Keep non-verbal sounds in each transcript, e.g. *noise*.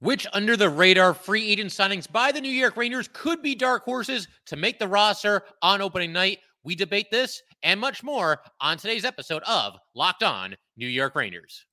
Which under the radar free agent signings by the New York Rangers could be dark horses to make the roster on opening night? We debate this and much more on today's episode of Locked On New York Rangers.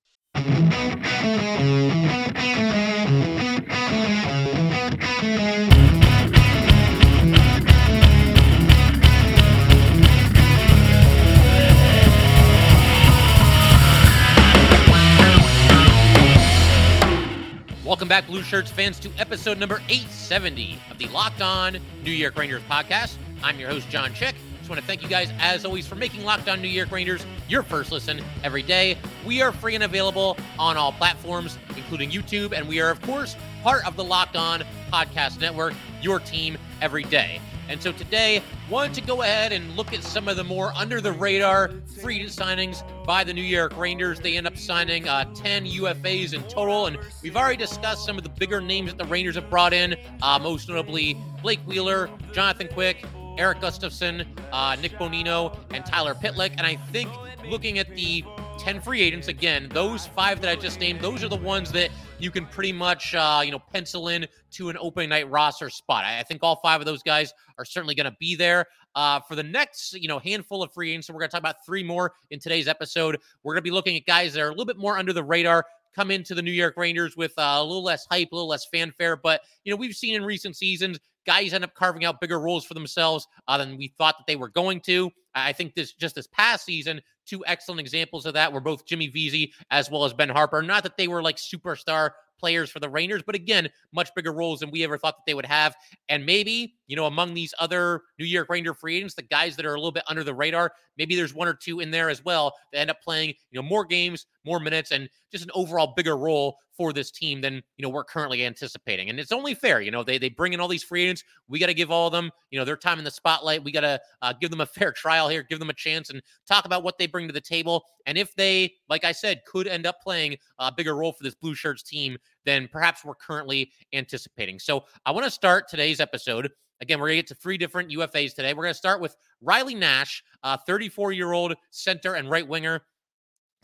Welcome back, Blue Shirts fans, to episode number 870 of the Locked On New York Rangers podcast. I'm your host, John Chick. Just want to thank you guys, as always, for making Locked On New York Rangers your first listen every day. We are free and available on all platforms, including YouTube, and we are, of course, part of the Locked On Podcast Network, your team every day. And so today, wanted to go ahead and look at some of the more under the radar free signings by the New York Rangers. They end up signing uh, 10 UFAs in total. And we've already discussed some of the bigger names that the Rangers have brought in, uh, most notably Blake Wheeler, Jonathan Quick, Erik Gustafsson, uh, Nick Bonino, and Tyler Pitlick. And I think looking at the 10 free agents, again, those five that I just named, those are the ones that you can pretty much, uh, you know, pencil in to an opening night roster spot. I, think all five of those guys are certainly going to be there. Uh, for the next, you know, handful of free agents, so we're going to talk about three more in today's episode. We're going to be looking at guys that are a little bit more under the radar, come into the New York Rangers with uh, a little less hype, a little less fanfare. But, you know, we've seen in recent seasons guys end up carving out bigger roles for themselves uh, than we thought that they were going to. I think this just this past season, two excellent examples of that were both Jimmy Vesey as well as Ben Harpur. Not that they were like superstar players for the Rangers, but again, much bigger roles than we ever thought that they would have. And maybe, you know, among these other New York Ranger free agents, the guys that are a little bit under the radar, maybe there's one or two in there as well that end up playing, you know, more games, more minutes, and just an overall bigger role for this team than you know we're currently anticipating. And it's only fair, you know, they they bring in all these free agents. We got to give all of them, you know, their time in the spotlight. We got to uh, give them a *laughs* fair trial here, give them a chance, and talk about what they bring to the table. And if they, like I said, could end up playing a bigger role for this Blue Shirts team than perhaps we're currently anticipating. So I want to start today's episode. Again, we're going to get to three different UFAs today. We're going to start with Riley Nash, 34 year old center and right winger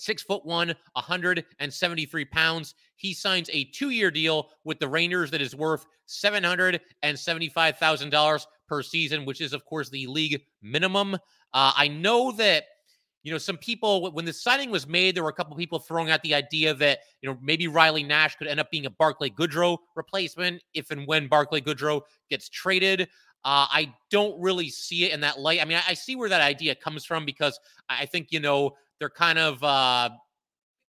six foot one, 173 pounds. He signs a two year deal with the Rangers that is worth $775,000 per season, which is, of course, the league minimum. Uh, I know that. You know, some people, when the signing was made, there were a couple people throwing out the idea that, you know, maybe Riley Nash could end up being a Barclay Goodrow replacement if and when Barclay Goodrow gets traded. Uh, I don't really see it in that light. I mean, I, I, see where that idea comes from because I think, you know, they're kind of uh,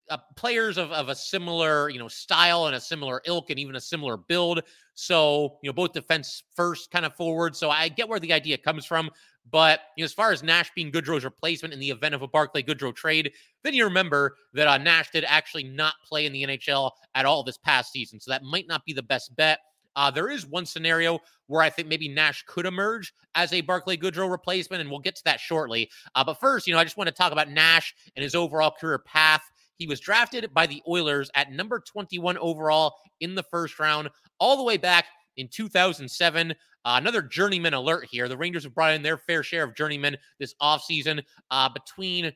uh, players of, of a similar, you know, style and a similar ilk and even a similar build. So, you know, both defense first kind of forward. So I get where the idea comes from. But you know, as far as Nash being Goodrow's replacement in the event of a Barclay Goodrow trade, then you remember that uh, Nash did actually not play in the NHL at all this past season. So that might not be the best bet. Uh, there is one scenario where I think maybe Nash could emerge as a Barclay Goodrow replacement, and we'll get to that shortly. Uh, but first, you know, I just want to talk about Nash and his overall career path. He was drafted by the Oilers at number 21 overall in the first round, all the way back in 2007. Uh, another journeyman alert here. The Rangers have brought in their fair share of journeymen this offseason uh, between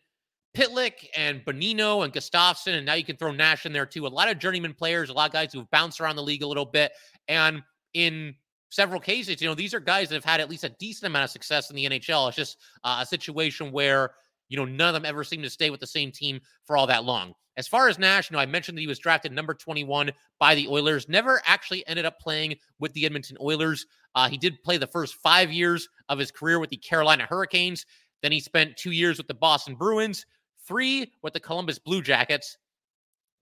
Pitlick and Bonino and Gustafsson, and now you can throw Nash in there too. A lot of journeyman players, a lot of guys who've bounced around the league a little bit. And in several cases, you know, these are guys that have had at least a decent amount of success in the NHL. It's just uh, a situation where, you know, none of them ever seem to stay with the same team for all that long. As far as Nash, you know, I mentioned that he was drafted number 21 by the Oilers, never actually ended up playing with the Edmonton Oilers. Uh, he did play the first five years of his career with the Carolina Hurricanes. Then he spent two years with the Boston Bruins, three with the Columbus Blue Jackets,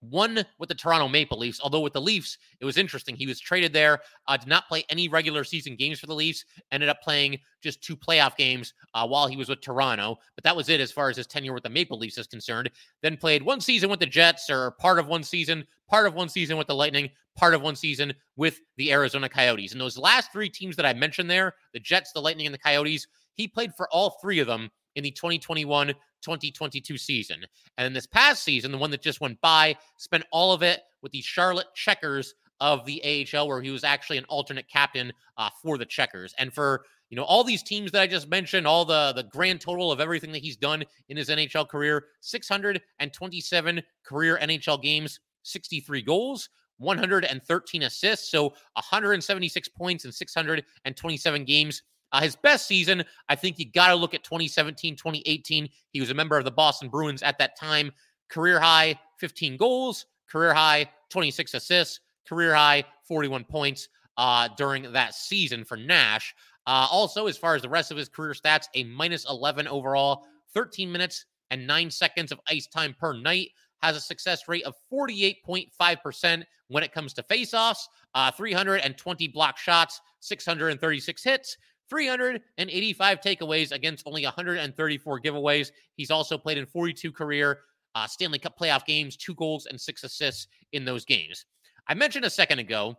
one with the Toronto Maple Leafs. Although with the Leafs, it was interesting. He was traded there, uh, did not play any regular season games for the Leafs, ended up playing just two playoff games uh, while he was with Toronto. But that was it as far as his tenure with the Maple Leafs is concerned. Then played one season with the Jets, or part of one season, part of one season with the Lightning, part of one season with the Arizona Coyotes. And those last three teams that I mentioned there the Jets, the Lightning, and the Coyotes he played for all three of them in the 2021 2022 season. And this past season, the one that just went by, spent all of it with the Charlotte Checkers of the AHL, where he was actually an alternate captain uh, for the Checkers. And for you know all these teams that I just mentioned, all the the grand total of everything that he's done in his NHL career, 627 career NHL games, 63 goals, 113 assists, so 176 points in 627 games. Uh, his best season, I think you got to look at 2017, 2018. He was a member of the Boston Bruins at that time. Career high 15 goals, career high 26 assists, career high 41 points uh, during that season for Nash. Uh, also, as far as the rest of his career stats, a minus 11 overall, 13 minutes and nine seconds of ice time per night. Has a success rate of 48.5% when it comes to faceoffs, uh, 320 block shots, 636 hits, 385 takeaways against only 134 giveaways. He's also played in 42 career uh, Stanley Cup playoff games, two goals and six assists in those games. I mentioned a second ago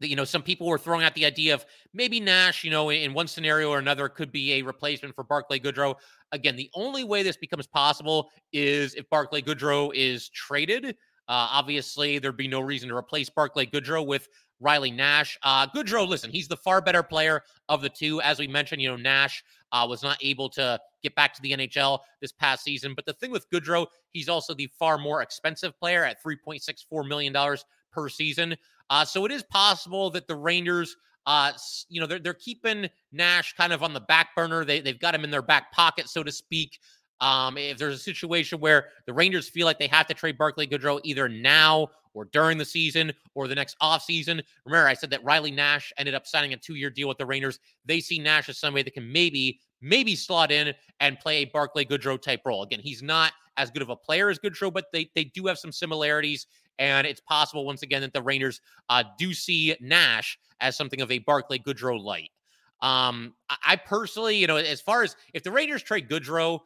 that, you know, some people were throwing out the idea of maybe Nash, you know, in one scenario or another could be a replacement for Barclay Goodrow. Again, the only way this becomes possible is if Barclay Goodrow is traded. Uh, obviously, there'd be no reason to replace Barclay Goodrow with Riley Nash. Uh, Goodrow, listen, he's the far better player of the two. As we mentioned, you know, Nash uh, was not able to get back to the NHL this past season. But the thing with Goodrow, he's also the far more expensive player at $3.64 million per season. Uh, so it is possible that the Rangers, uh, you know, they're, they're keeping Nash kind of on the back burner. They, they've got him in their back pocket, so to speak. Um, if there's a situation where the Rangers feel like they have to trade Barclay Goodrow either now or during the season or the next offseason. Remember, I said that Riley Nash ended up signing a two year deal with the Rangers. They see Nash as somebody that can maybe, maybe slot in and play a Barclay Goodrow type role. Again, he's not as good of a player as Goodrow, but they, they do have some similarities. And it's possible, once again, that the Rangers uh, do see Nash as something of a Barclay Goodrow light. Um, I personally, you know, as far as if the Rangers trade Goodrow,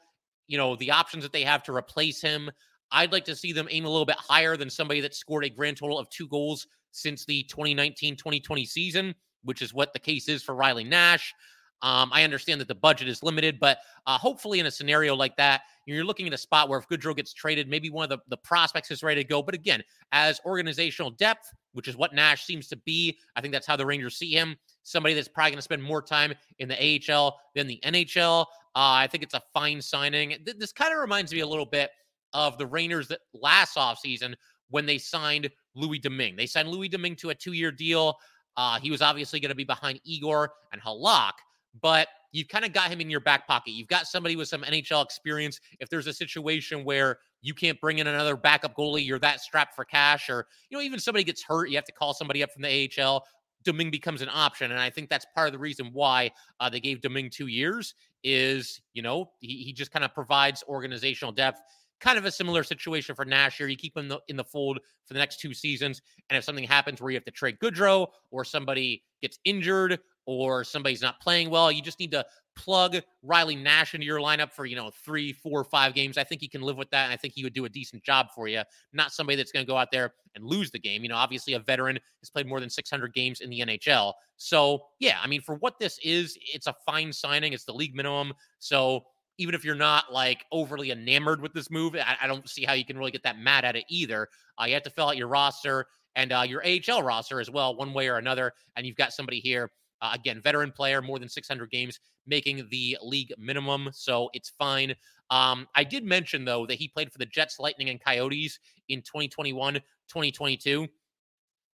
you know, the options that they have to replace him, I'd like to see them aim a little bit higher than somebody that scored a grand total of two goals since the 2019 2020 season, which is what the case is for Riley Nash. Um, I understand that the budget is limited, but uh, hopefully, in a scenario like that, you're looking at a spot where if Goodrow gets traded, maybe one of the, the prospects is ready to go. But again, as organizational depth, which is what Nash seems to be, I think that's how the Rangers see him. Somebody that's probably going to spend more time in the AHL than the NHL. Uh, I think it's a fine signing. Th- this kind of reminds me a little bit of the Rangers that last offseason when they signed Louis Domingue. They signed Louis Domingue to a two year deal. Uh, he was obviously going to be behind Igor and Halak, but you've kind of got him in your back pocket. You've got somebody with some NHL experience. If there's a situation where you can't bring in another backup goalie, you're that strapped for cash, or you know, even somebody gets hurt, you have to call somebody up from the AHL. Domingue becomes an option, and I think that's part of the reason why uh, they gave Domingue two years. Is you know he, he just kind of provides organizational depth kind of a similar situation for Nash here. You keep him in the, in the fold for the next two seasons. And if something happens where you have to trade Goodrow or somebody gets injured or somebody's not playing well, you just need to plug Riley Nash into your lineup for, you know, three, four, five games. I think he can live with that. And I think he would do a decent job for you. Not somebody that's going to go out there and lose the game. You know, obviously a veteran has played more than 600 games in the NHL. So, yeah, I mean, for what this is, it's a fine signing. It's the league minimum. So, even if you're not like overly enamored with this move, I, I don't see how you can really get that mad at it either. Uh, you have to fill out your roster and uh, your AHL roster as well, one way or another. And you've got somebody here, uh, again, veteran player, more than 600 games, making the league minimum. So it's fine. Um, I did mention, though, that he played for the Jets, Lightning, and Coyotes in 2021, 2022.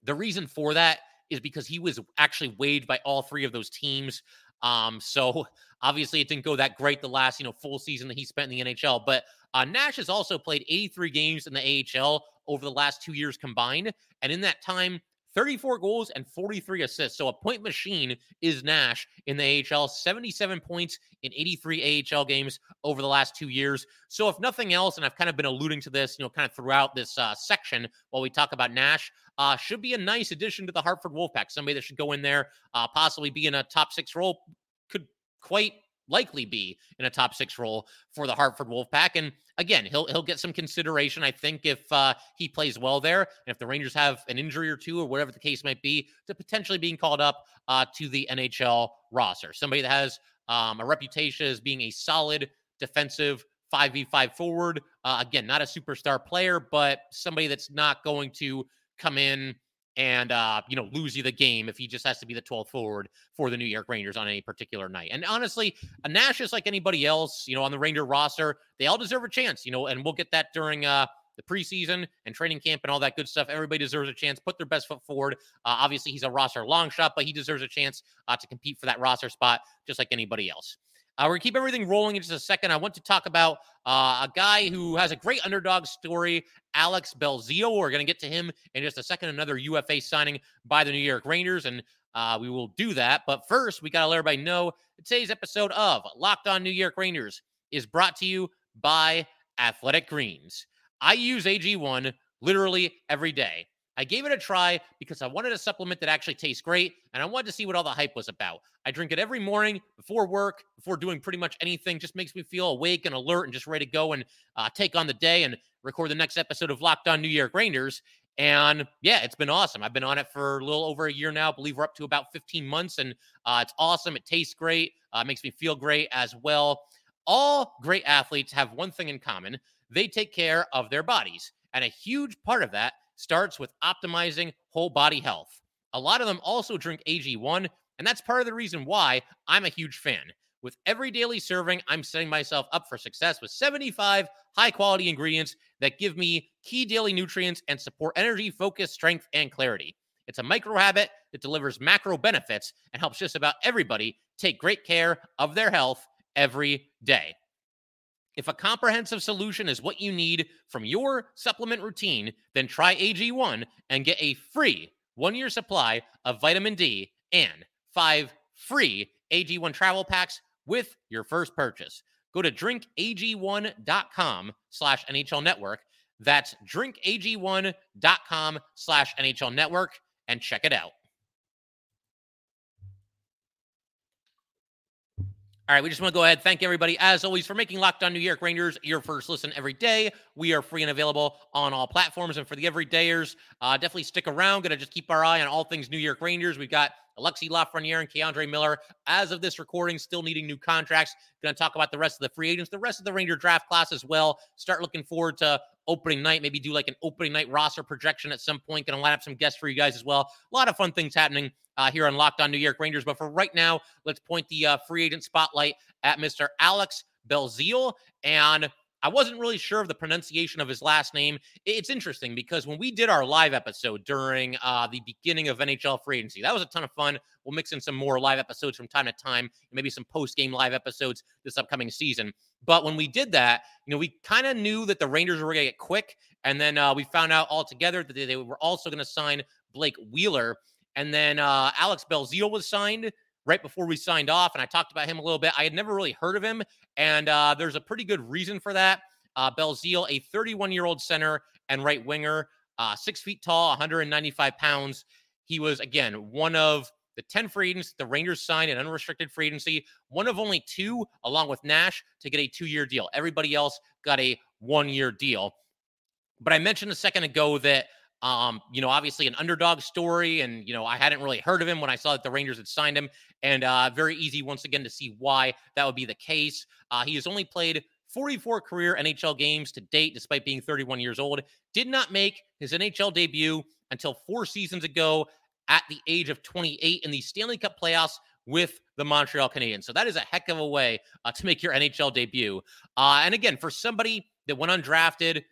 The reason for that is because he was actually waived by all three of those teams. Um, so *laughs* obviously it didn't go that great the last, you know, full season that he spent in the NHL. But uh, Nash has also played 83 games in the AHL over the last two years combined. And in that time, 34 goals and 43 assists. So a point machine is Nash in the AHL, 77 points in 83 AHL games over the last two years. So if nothing else, and I've kind of been alluding to this, you know, kind of throughout this uh, section while we talk about Nash, uh, should be a nice addition to the Hartford Wolfpack. Somebody that should go in there, uh, possibly be in a top six role, could quite likely be in a top six role for the Hartford Wolfpack. And again, he'll he'll get some consideration, I think, if uh, he plays well there, and if the Rangers have an injury or two, or whatever the case might be, to potentially being called up uh, to the NHL roster. Somebody that has um, a reputation as being a solid defensive 5v5 forward. Uh, again, not a superstar player, but somebody that's not going to come in and uh, you know lose you the game if he just has to be the 12th forward for the New York Rangers on any particular night. And honestly, Nash is like anybody else, you know, on the Ranger roster. They all deserve a chance, you know, and we'll get that during uh the preseason and training camp and all that good stuff. Everybody deserves a chance, put their best foot forward. Uh, obviously, he's a roster long shot, but he deserves a chance uh, to compete for that roster spot just like anybody else. Uh, we're going to keep everything rolling in just a second. I want to talk about uh, a guy who has a great underdog story, Alex Belzile. We're going to get to him in just a second. Another UFA signing by the New York Rangers, and uh, we will do that. But first, we got to let everybody know today's episode of Locked On New York Rangers is brought to you by Athletic Greens. I use AG1 literally every day. I gave it a try because I wanted a supplement that actually tastes great and I wanted to see what all the hype was about. I drink it every morning before work, before doing pretty much anything. Just makes me feel awake and alert and just ready to go and uh, take on the day and record the next episode of Locked On New York Rangers. And yeah, it's been awesome. I've been on it for a little over a year now. I believe we're up to about 15 months, and uh, it's awesome. It tastes great. Uh, makes me feel great as well. All great athletes have one thing in common they take care of their bodies. And a huge part of that starts with optimizing whole body health. A lot of them also drink AG1, and that's part of the reason why I'm a huge fan. With every daily serving, I'm setting myself up for success with 75 high quality ingredients that give me key daily nutrients and support energy, focus, strength, and clarity. It's a micro habit that delivers macro benefits and helps just about everybody take great care of their health every day. If a comprehensive solution is what you need from your supplement routine, then try AG1 and get a free one year supply of vitamin D and five free AG1 travel packs with your first purchase. Go to drinkag1.com slash NHL network. That's drinkag1.com slash NHL network and check it out. All right, we just want to go ahead. Thank everybody, as always, for making Locked On New York Rangers your first listen every day. We are free and available on all platforms. And for the everydayers, uh, definitely stick around. Going to just keep our eye on all things New York Rangers. We've got Alexis Lafreniere and K'Andre Miller, as of this recording, still needing new contracts. Going to talk about the rest of the free agents, the rest of the Ranger draft class as well. Start looking forward to opening night. Maybe do like an opening night roster projection at some point. Going to line up some guests for you guys as well. A lot of fun things happening uh, here on Locked On New York Rangers. But for right now, let's point the uh, free agent spotlight at Mr. Alex Belzile. And I wasn't really sure of the pronunciation of his last name. It's interesting because when we did our live episode during uh, the beginning of NHL free agency, that was a ton of fun. We'll mix in some more live episodes from time to time, maybe some post game live episodes this upcoming season. But when we did that, you know, we kind of knew that the Rangers were going to get quick. And then uh, we found out altogether that they, they were also going to sign Blake Wheeler. And then uh, Alex Belzile was signed right before we signed off, and I talked about him a little bit. I had never really heard of him, and uh, there's a pretty good reason for that. Uh, Belzile, a 31 year old center and right winger, uh, six feet tall, 195 pounds. He was, again, one of the 10 free agents the Rangers signed an unrestricted free agency, one of only two, along with Nash, to get a two year deal. Everybody else got a one year deal. But I mentioned a second ago that um, you know, obviously an underdog story, and you know, I hadn't really heard of him when I saw that the Rangers had signed him, and uh, very easy once again to see why that would be the case. Uh, he has only played 44 career NHL games to date, despite being 31 years old. Did not make his NHL debut until four seasons ago at the age of 28 in the Stanley Cup playoffs with the Montreal Canadiens. So that is a heck of a way uh, to make your NHL debut. Uh, and again, for somebody that went undrafted,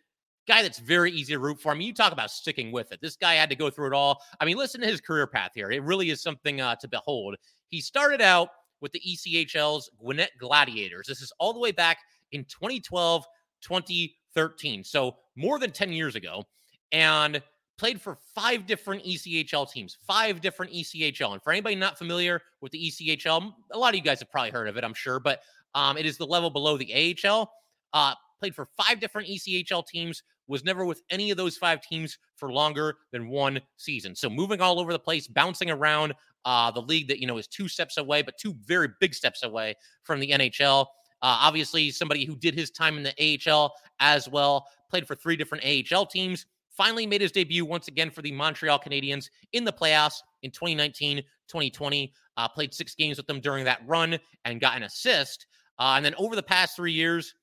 guy that's very easy to root for. I mean, you talk about sticking with it. This guy had to go through it all. I mean, listen to his career path here. It really is something uh, to behold. He started out with the ECHL's Gwinnett Gladiators. This is all the way back in 2012, 2013. So more than 10 years ago. And played for five different ECHL teams, five different ECHL. And for anybody not familiar with the ECHL, a lot of you guys have probably heard of it, I'm sure, but um, it is the level below the AHL. Uh, played for five different ECHL teams, was never with any of those five teams for longer than one season. So moving all over the place, bouncing around uh, the league that, you know, is two steps away, but two very big steps away from the NHL. Uh, obviously, somebody who did his time in the AHL as well, played for three different AHL teams, finally made his debut once again for the Montreal Canadiens in the playoffs in 2019 2020. Uh, played six games with them during that run and got an assist. Uh, and then over the past three years,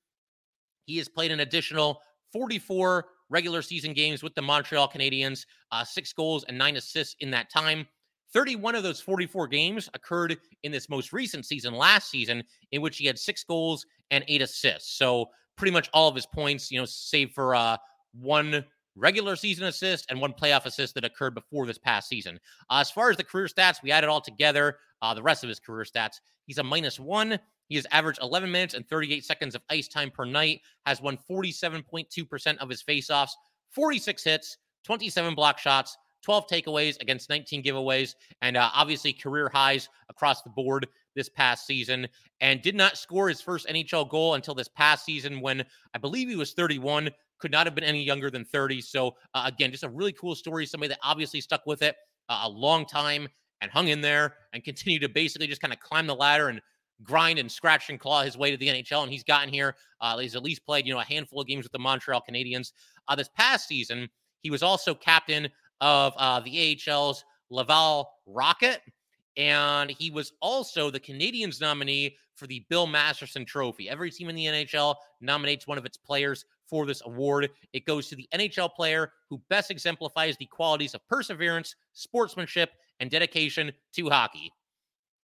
he has played an additional 44 regular season games with the Montreal Canadiens, uh, six goals and nine assists in that time. 31 of those 44 games occurred in this most recent season, last season, in which he had six goals and eight assists. So pretty much all of his points, you know, save for uh, one regular season assist and one playoff assist that occurred before this past season. Uh, as far as the career stats, we add it all together. Uh, the rest of his career stats, he's a minus one. He has averaged 11 minutes and 38 seconds of ice time per night, has won 47.2% of his faceoffs, 46 hits, 27 block shots, 12 takeaways against 19 giveaways, and uh, obviously career highs across the board this past season. And did not score his first NHL goal until this past season when I believe he was 31 could not have been any younger than 30. So, uh, again, just a really cool story. Somebody that obviously stuck with it uh, a long time and hung in there and continued to basically just kind of climb the ladder and grind and scratch and claw his way to the NHL. And he's gotten here. Uh, he's at least played, you know, a handful of games with the Montreal Canadiens. Uh, this past season, he was also captain of uh, the AHL's Laval Rocket. And he was also the Canadiens nominee for the Bill Masterton Trophy. Every team in the NHL nominates one of its players for this award. It goes to the NHL player who best exemplifies the qualities of perseverance, sportsmanship, and dedication to hockey.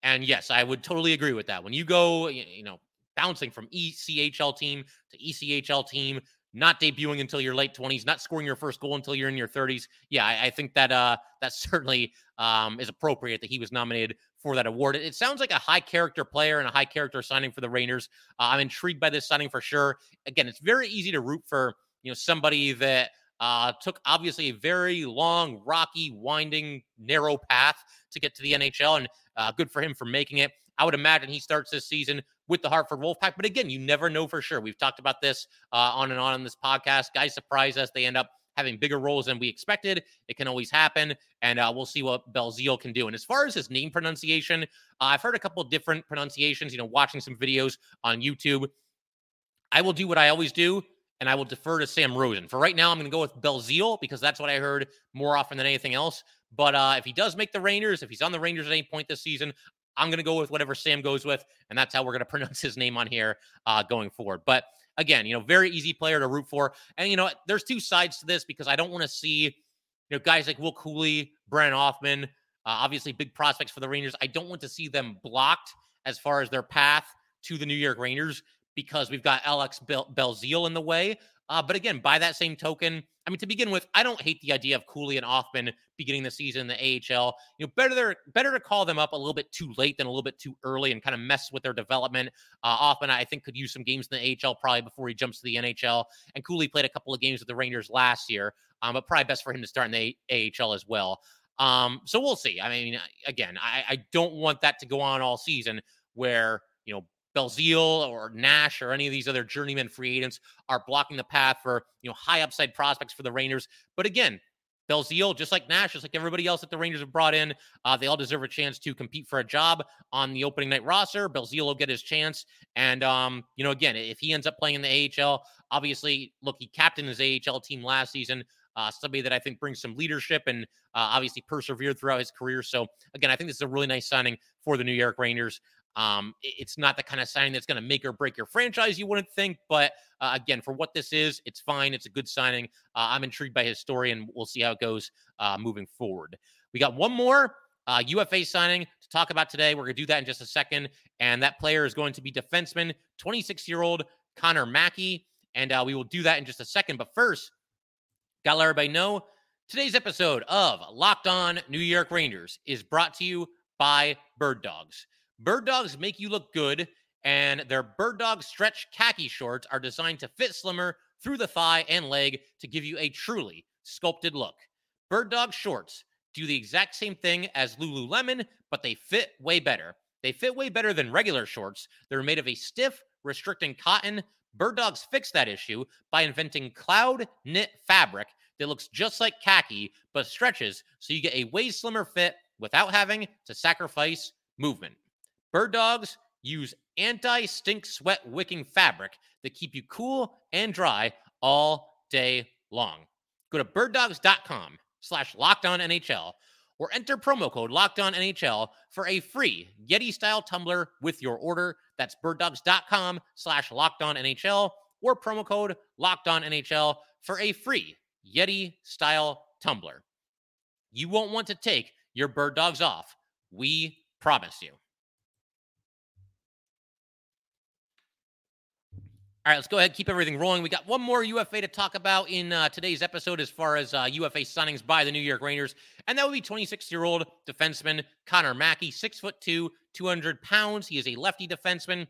And yes, I would totally agree with that. When you go, you know, bouncing from ECHL team to ECHL team, not debuting until your late 20s, not scoring your first goal until you're in your 30s. Yeah, I, I think that uh that *laughs* certainly um is appropriate that he was nominated for that award. It, sounds like a high character player and a high character signing for the Rangers. Uh, I'm intrigued by this signing for sure. Again, it's very easy to root for you know somebody that uh, took obviously a very long, rocky, winding, narrow path to get to the NHL, and uh, good for him for making it. I would imagine he starts this season with the Hartford Wolfpack, but again, you never know for sure. We've talked about this uh, on and on in this podcast. Guys surprise us; they end up having bigger roles than we expected. It can always happen, and uh, we'll see what Belzile can do. And as far as his name pronunciation, uh, I've heard a couple different pronunciations. You know, watching some videos on YouTube, I will do what I always do, and I will defer to Sam Rosen. For right now, I'm going to go with Belzile because that's what I heard more often than anything else. But uh, if he does make the Rangers, if he's on the Rangers at any point this season, I'm going to go with whatever Sam goes with, and that's how we're going *laughs* to pronounce his name on here uh, going forward. But again, you know, very easy player to root for. And, you know, there's two sides to this because I don't want to see, you know, guys like Will Cuylle, Brennan Othmann, uh, obviously big prospects for the Rangers. I don't want to see them blocked as far as their path to the New York Rangers because we've got Alex Bel- Belzile in the way. Uh, but again, by that same token, I mean, to begin with, I don't hate the idea of Cuylle and Othmann beginning the season in the AHL. You know, better better to call them up a little bit too late than a little bit too early and kind of mess with their development. Uh, Othmann, I think, could use some games in the AHL probably before he jumps to the NHL. And Cuylle played a couple of games with the Rangers last year, um, but probably best for him to start in the AHL as well. Um, so we'll see. I mean, again, I, I don't want that to go on all season where you know Belzile or Nash or any of these other journeyman free agents are blocking the path for you know high upside prospects for the Rangers. But again, Belzile, just like Nash, just like everybody else that the Rangers have brought in, uh, they all deserve a chance to compete for a job on the opening night roster. Belzile will get his chance, and um, you know, again, if he ends up playing in the AHL, obviously, look, he captained his AHL team last season. Uh, somebody that I think brings some leadership and uh, obviously persevered throughout his career. So again, I think this is a really nice signing for the New York Rangers. Um, it's not the kind of signing that's going to make or break your franchise, you wouldn't think. But uh, again, for what this is, it's fine. It's a good signing. Uh, I'm intrigued by his story, and we'll see how it goes uh, moving forward. We got one more uh, UFA signing to talk about today. We're going to do that in just a second. And that player is going to be defenseman, 26 year old Connor Mackey. And uh, we will do that in just a second. But first, got to let everybody know today's episode of Locked On New York Rangers is brought to you by Bird Dogs. Bird Dogs make you look good, and their Bird Dog stretch khaki shorts are designed to fit slimmer through the thigh and leg to give you a truly sculpted look. Bird Dog shorts do the exact same thing as Lululemon, but they fit way better. They fit way better than regular shorts. They're made of a stiff, restricting cotton. Bird Dogs fixed that issue by inventing cloud knit fabric that looks just like khaki but stretches so you get a way slimmer fit without having to sacrifice movement. Bird dogs use anti stink sweat wicking fabric that keep you cool and dry all day long. Go to birddogs.com slash NHL or enter promo code NHL for a free Yeti style tumbler with your order. That's birddogs.com slash NHL or promo code NHL for a free Yeti style tumbler. You won't want to take your bird dogs off. We promise you. All right, let's go ahead keep everything rolling. We got one more UFA to talk about in uh, today's episode as far as uh, UFA signings by the New York Rangers, and that would be 26-year-old defenseman Connor Mackey, six foot two, 200 pounds. He is a lefty defenseman.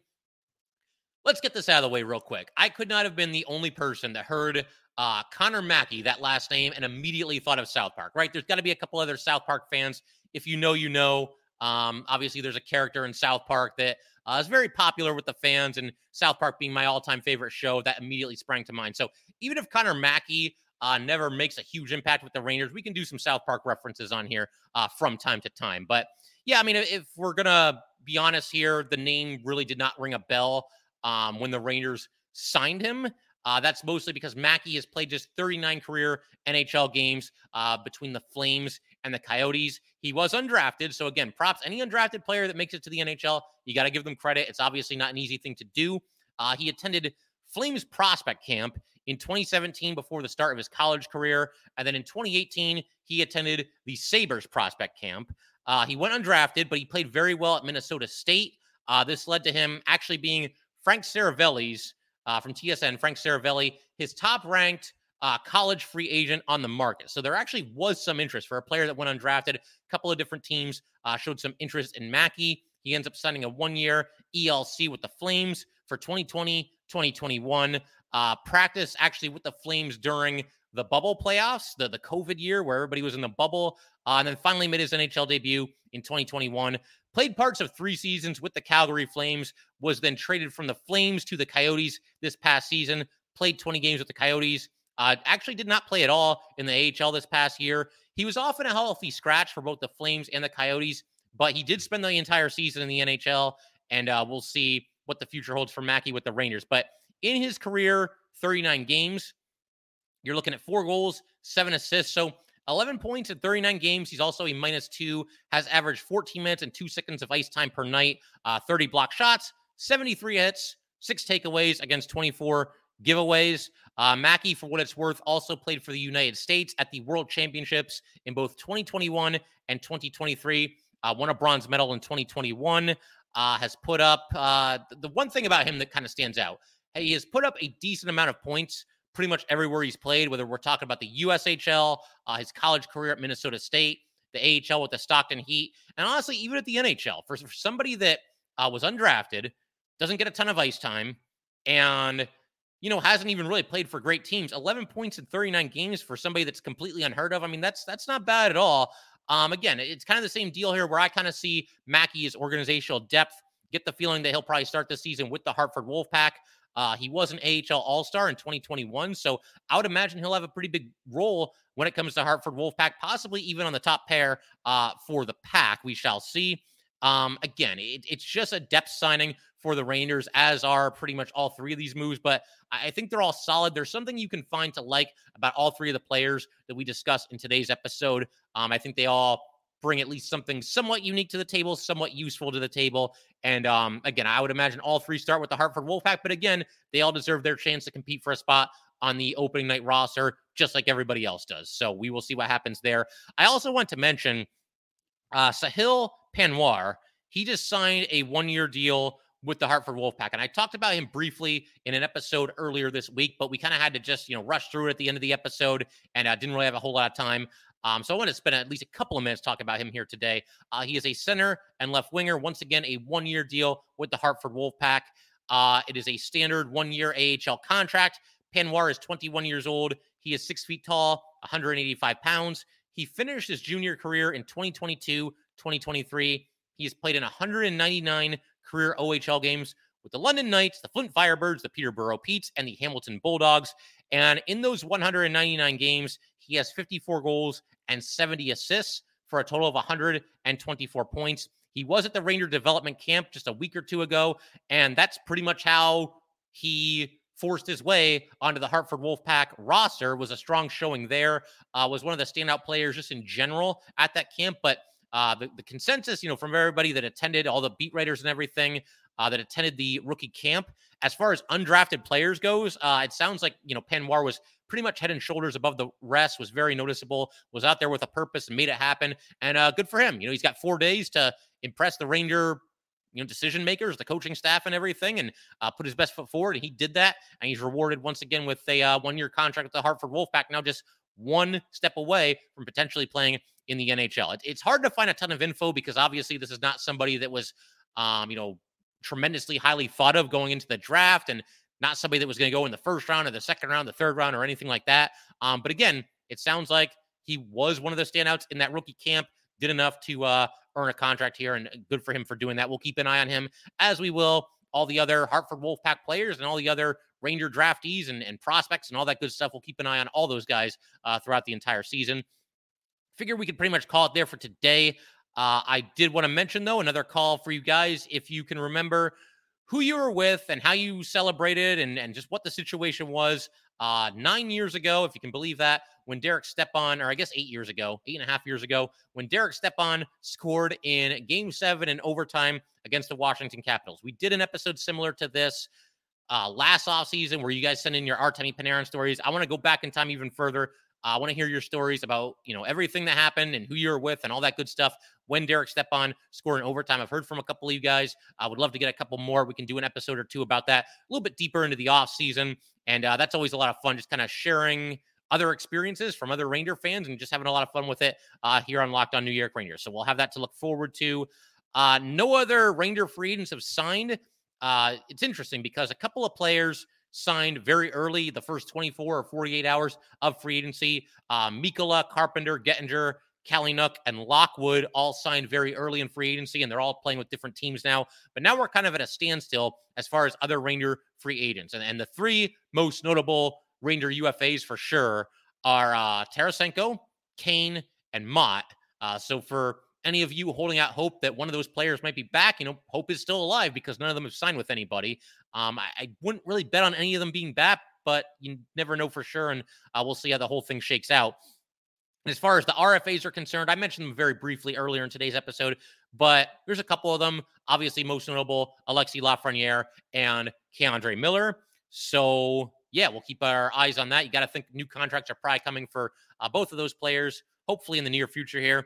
Let's get this out of the way real quick. I could not have been the only person that heard uh, Connor Mackey, that last name, and immediately thought of South Park. Right? There's got to be a couple other South Park fans. If you know, you know. Um, obviously, there's a character in South Park that uh, is very popular with the fans, and South Park being my all-time favorite show, that immediately sprang to mind. So even if Connor Mackey uh, never makes a huge impact with the Rangers, we can do some South Park references on here uh, from time to time. But yeah, I mean, if we're gonna be honest here, the name really did not ring a bell um, when the Rangers signed him. Uh, that's mostly because Mackey has played just 39 career NHL games uh, between the Flames and the Coyotes. He was undrafted. So, again, props any undrafted player that makes it to the NHL, you got to give them credit. It's obviously not an easy thing to do. Uh, he attended Flames prospect camp in 2017 before the start of his college career. And then in 2018, he attended the Sabres prospect camp. Uh, he went undrafted, but he played very well at Minnesota State. Uh, this led to him actually being Frank Seravalli's uh, from TSN, Frank Seravalli, his top ranked uh, college free agent on the market. So there actually was some interest for a player that went undrafted. A couple of different teams uh, showed some interest in Mackey. He ends up signing a one year ELC with the Flames for 2020, 2021. Uh, practice actually with the Flames during the bubble playoffs, the, the COVID year where everybody was in the bubble, uh, and then finally made his NHL debut in 2021. Played parts of three seasons with the Calgary Flames, was then traded from the Flames to the Coyotes this past season. Played 20 games with the Coyotes. Uh, actually, did not play at all in the AHL this past year. He was often a healthy scratch for both the Flames and the Coyotes, but he did spend the entire season in the NHL, and uh, we'll see what the future holds for Mackey with the Rangers. But in his career, 39 games, you're looking at four goals, seven assists. So 11 points in 39 games. He's also a minus two, has averaged 14 minutes and two seconds of ice time per night, uh, 30 block shots, 73 hits, six takeaways against 24 giveaways. Uh, Mackey, for what it's worth, also played for the United States at the World Championships in both 2021 and 2023. Uh, won a bronze medal in 2021. Uh, has put up uh, the one thing about him that kind of stands out. He has put up a decent amount of points pretty much everywhere he's played, whether we're talking about the USHL, uh, his college career at Minnesota State, the AHL with the Stockton Heat, and honestly, even at the NHL, for, for somebody that uh, was undrafted, doesn't get a ton of ice time, and you know hasn't even really played for great teams. 11 points in 39 games for somebody that's completely unheard of. I mean, that's that's not bad at all. Um, again, it's kind of the same deal here where I kind of see Mackey's organizational depth. Get the feeling that he'll probably start the season with the Hartford Wolfpack. Uh, he was an AHL All Star in 2021. So I would imagine he'll have a pretty big role when it comes to Hartford Wolfpack, possibly even on the top pair uh, for the pack. We shall see. Um, again, it, it's just a depth signing for the Rangers, as are pretty much all three of these moves. But I think they're all solid. There's something you can find to like about all three of the players that we discussed in today's episode. Um, I think they all bring at least something somewhat unique to the table, somewhat useful to the table. And um, again, I would imagine all three start with the Hartford Wolfpack, but again, they all deserve their chance to compete for a spot on the opening night roster, just like everybody else does. So we will see what happens there. I also want to mention uh, Sahil Panwar. He just signed a one year deal with the Hartford Wolfpack. And I talked about him briefly in an episode earlier this week, but we kind of had to just, you know, rush through it at the end of the episode and uh, didn't really have a whole lot of time. Um, so I want to spend at least a couple of minutes talking about him here today. Uh, he is a center and left winger. Once again, a one year deal with the Hartford Wolfpack. Uh, it is a standard one year AHL contract. Panwar is 21 years old. He is six feet tall, 185 pounds. He finished his junior career in 2022, 2023. He has played in 199 career OHL games with the London Knights, the Flint Firebirds, the Peterborough Petes, and the Hamilton Bulldogs. And in those 199 games, he has 54 goals and 70 assists for a total of 124 points. He was at the Ranger development camp just a week or two ago, and that's pretty much how he forced his way onto the Hartford Wolfpack roster. Was a strong showing there. Uh, was one of the standout players just in general at that camp. But uh, the, the consensus, you know, from everybody that attended, all the beat writers and everything uh, that attended the rookie camp, as far as undrafted players goes, uh, it sounds like you know Panwar was pretty much head and shoulders above the rest, was very noticeable, was out there with a purpose and made it happen. And uh, good for him. You know, he's got four days to impress the Ranger you know decision makers, the coaching staff, and everything, and uh, put his best foot forward. And he did that, and he's rewarded once again with a uh, one year contract with the Hartford Wolfpack. Now just one step away from potentially playing in the NHL. It, it's hard to find a ton of info because obviously this is not somebody that was, um, you know, tremendously highly thought of going into the draft and not somebody that was going to go in the first round or the second round, the third round, or anything like that. Um, but again, it sounds like he was one of the standouts in that rookie camp, did enough to uh, earn a contract here, and good for him for doing that. We'll keep an eye on him as we will all the other Hartford Wolfpack players and all the other Ranger draftees and, and prospects and all that good stuff. We'll keep an eye on all those guys uh, throughout the entire season. Figure we could pretty much call it there for today. Uh, I did want to mention, though, another call for you guys. If you can remember who you were with and how you celebrated and, and just what the situation was uh, nine years ago, if you can believe that, when Derek Stepan, or I guess eight years ago, eight and a half years ago, when Derek Stepan scored in game seven in overtime against the Washington Capitals. We did an episode similar to this uh, last offseason where you guys send in your Artemi Panarin stories. I want to go back in time even further. Uh, I want to hear your stories about, you know, everything that happened and who you're with and all that good stuff. When Derek Stepan scored in overtime, I've heard from a couple of you guys. I would love to get a couple more. We can do an episode or two about that a little bit deeper into the off season, and uh, that's always a lot of fun. Just kind of sharing other experiences from other Ranger fans and just having a lot of fun with it uh, here on Locked On New York Rangers. So we'll have that to look forward to. Uh, no other Ranger free agents have signed. Uh, it's interesting because a couple of players signed very early, the first 24 or 48 hours of free agency. Uh, Mikkola, Carpenter, Gettinger, Kalynuk, and Lockwood all signed very early in free agency, and they're all playing with different teams now. But now we're kind of at a standstill as far as other Ranger free agents. And, and the three most notable Ranger UFAs for sure are uh, Tarasenko, Kane, and Motte. Uh, so for any of you holding out hope that one of those players might be back, you know, hope is still alive because none of them have signed with anybody. Um, I, I wouldn't really bet on any of them being back, but you never know for sure. And uh, we'll see how the whole thing shakes out. As far as the RFAs are concerned, I mentioned them very briefly earlier in today's episode, but there's a couple of them. Obviously, most notable, Alexis Lafreniere and K'Andre Miller. So, yeah, we'll keep our eyes on that. You got to think new contracts are probably coming for uh, both of those players, hopefully in the near future here.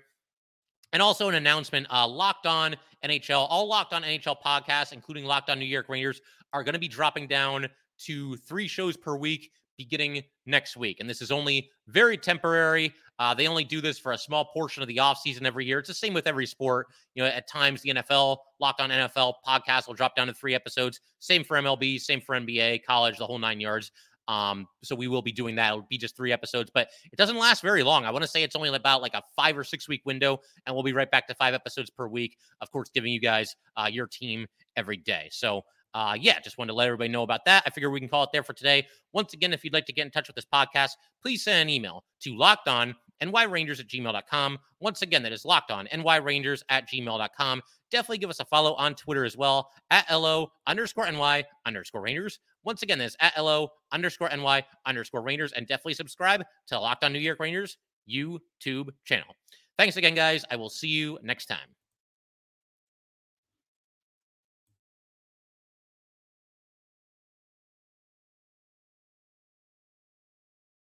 And also an announcement uh, Locked On NHL, all Locked On NHL podcasts, including Locked On New York Rangers, are going to be dropping down to three shows per week beginning next week. And this is only very temporary. Uh, they only do this for a small portion of the offseason every year. It's the same with every sport. You know, at times the NFL, Locked On NFL podcast will drop down to three episodes. Same for MLB, same for NBA, college, the whole nine yards. Um, so we will be doing that. It'll be just three episodes, but it doesn't last very long. I want to say it's only about like a five or six week window, and we'll be right back to five episodes per week. Of course, giving you guys uh, your team every day. So uh, yeah, just wanted to let everybody know about that. I figure we can call it there for today. Once again, if you'd like to get in touch with this podcast, please send an email to locked on nyrangers at gmail.com. Once again, that is locked on nyrangers at gmail.com. Definitely give us a follow on Twitter as well at LO underscore NY underscore Rangers. Once again, that's at LO underscore NY underscore Rangers. And definitely subscribe to Locked on New York Rangers YouTube channel. Thanks again, guys. I will see you next time.